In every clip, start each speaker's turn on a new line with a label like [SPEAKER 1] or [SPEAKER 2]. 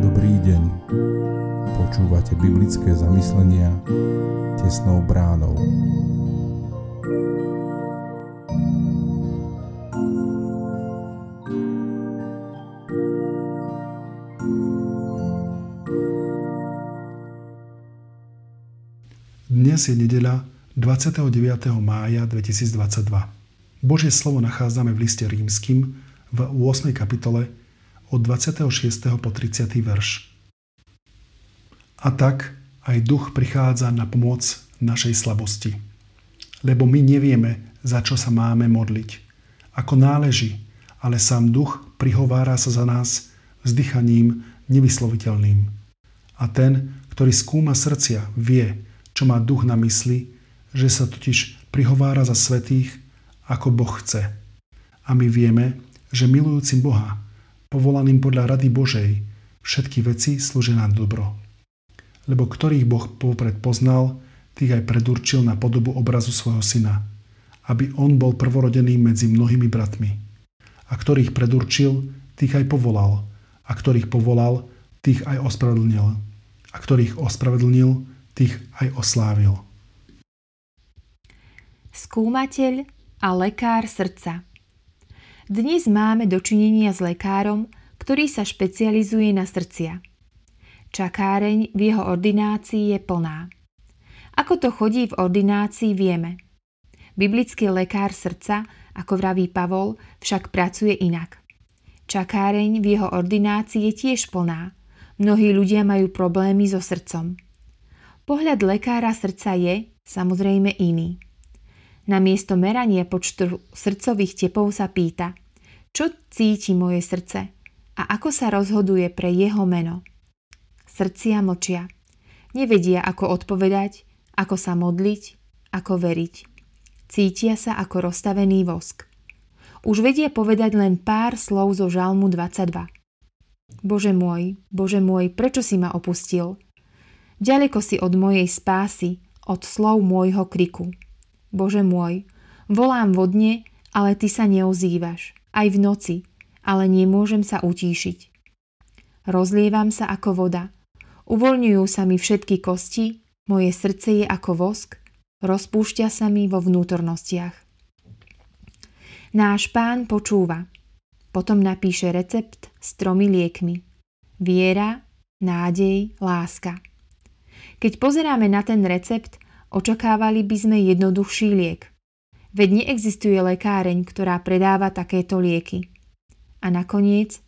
[SPEAKER 1] Dobrý deň. Počúvate biblické zamyslenia tesnou bránou.
[SPEAKER 2] Dnes je nedeľa 29. mája 2022. Božie slovo nachádzame v liste rímským v 8. kapitole od 26. po 30. verš. A tak aj duch prichádza na pomoc našej slabosti. Lebo my nevieme, za čo sa máme modliť. Ako náleží, ale sám duch prihovára sa za nás vzdychaním nevysloviteľným. A ten, ktorý skúma srdcia, vie, čo má duch na mysli, že sa totiž prihovára za svetých, ako Boh chce. A my vieme, že milujúcim Boha, povolaným podľa rady Božej, všetky veci slúžia na dobro. Lebo ktorých Boh popred poznal, tých aj predurčil na podobu obrazu svojho syna, aby on bol prvorodený medzi mnohými bratmi. A ktorých predurčil, tých aj povolal. A ktorých povolal, tých aj ospravedlnil. A ktorých ospravedlnil, tých aj oslávil.
[SPEAKER 3] Skúmateľ a lekár srdca Dnes máme dočinenia s lekárom, ktorý sa špecializuje na srdcia. Čakáreň v jeho ordinácii je plná. Ako to chodí v ordinácii vieme. Biblický lekár srdca, ako vraví Pavol, však pracuje inak. Čakáreň v jeho ordinácii je tiež plná. Mnohí ľudia majú problémy so srdcom. Pohľad lekára srdca je, samozrejme, iný. Na miesto merania počtu srdcových tepov sa pýta, čo cíti moje srdce a ako sa rozhoduje pre jeho meno. Srdcia mlčia. Nevedia, ako odpovedať, ako sa modliť, ako veriť. Cítia sa ako rozstavený vosk. Už vedia povedať len pár slov zo Žalmu 22. Bože môj, Bože môj, prečo si ma opustil? Ďaleko si od mojej spásy, od slov môjho kriku. Bože môj, volám vodne, ale ty sa neozývaš. Aj v noci, ale nemôžem sa utíšiť. Rozlievam sa ako voda. Uvoľňujú sa mi všetky kosti, moje srdce je ako vosk, rozpúšťa sa mi vo vnútornostiach. Náš pán počúva. Potom napíše recept s tromi liekmi. Viera, nádej, láska. Keď pozeráme na ten recept, očakávali by sme jednoduchší liek. Veď neexistuje lekáreň, ktorá predáva takéto lieky. A nakoniec,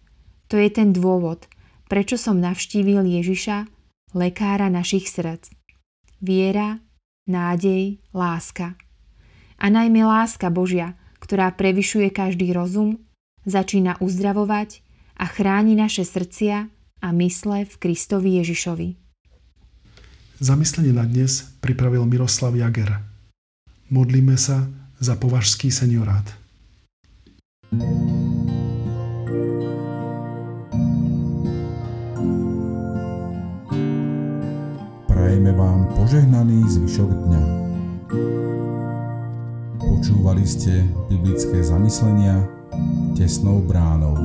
[SPEAKER 3] to je ten dôvod, prečo som navštívil Ježiša, lekára našich srdc. Viera, nádej, láska. A najmä láska Božia, ktorá prevyšuje každý rozum, začína uzdravovať a chráni naše srdcia a mysle v Kristovi Ježišovi.
[SPEAKER 2] Zamyslenie na dnes pripravil Miroslav Jager. Modlíme sa za považský seniorát.
[SPEAKER 1] Prajeme vám požehnaný zvyšok dňa. Počúvali ste biblické zamyslenia tesnou bránou.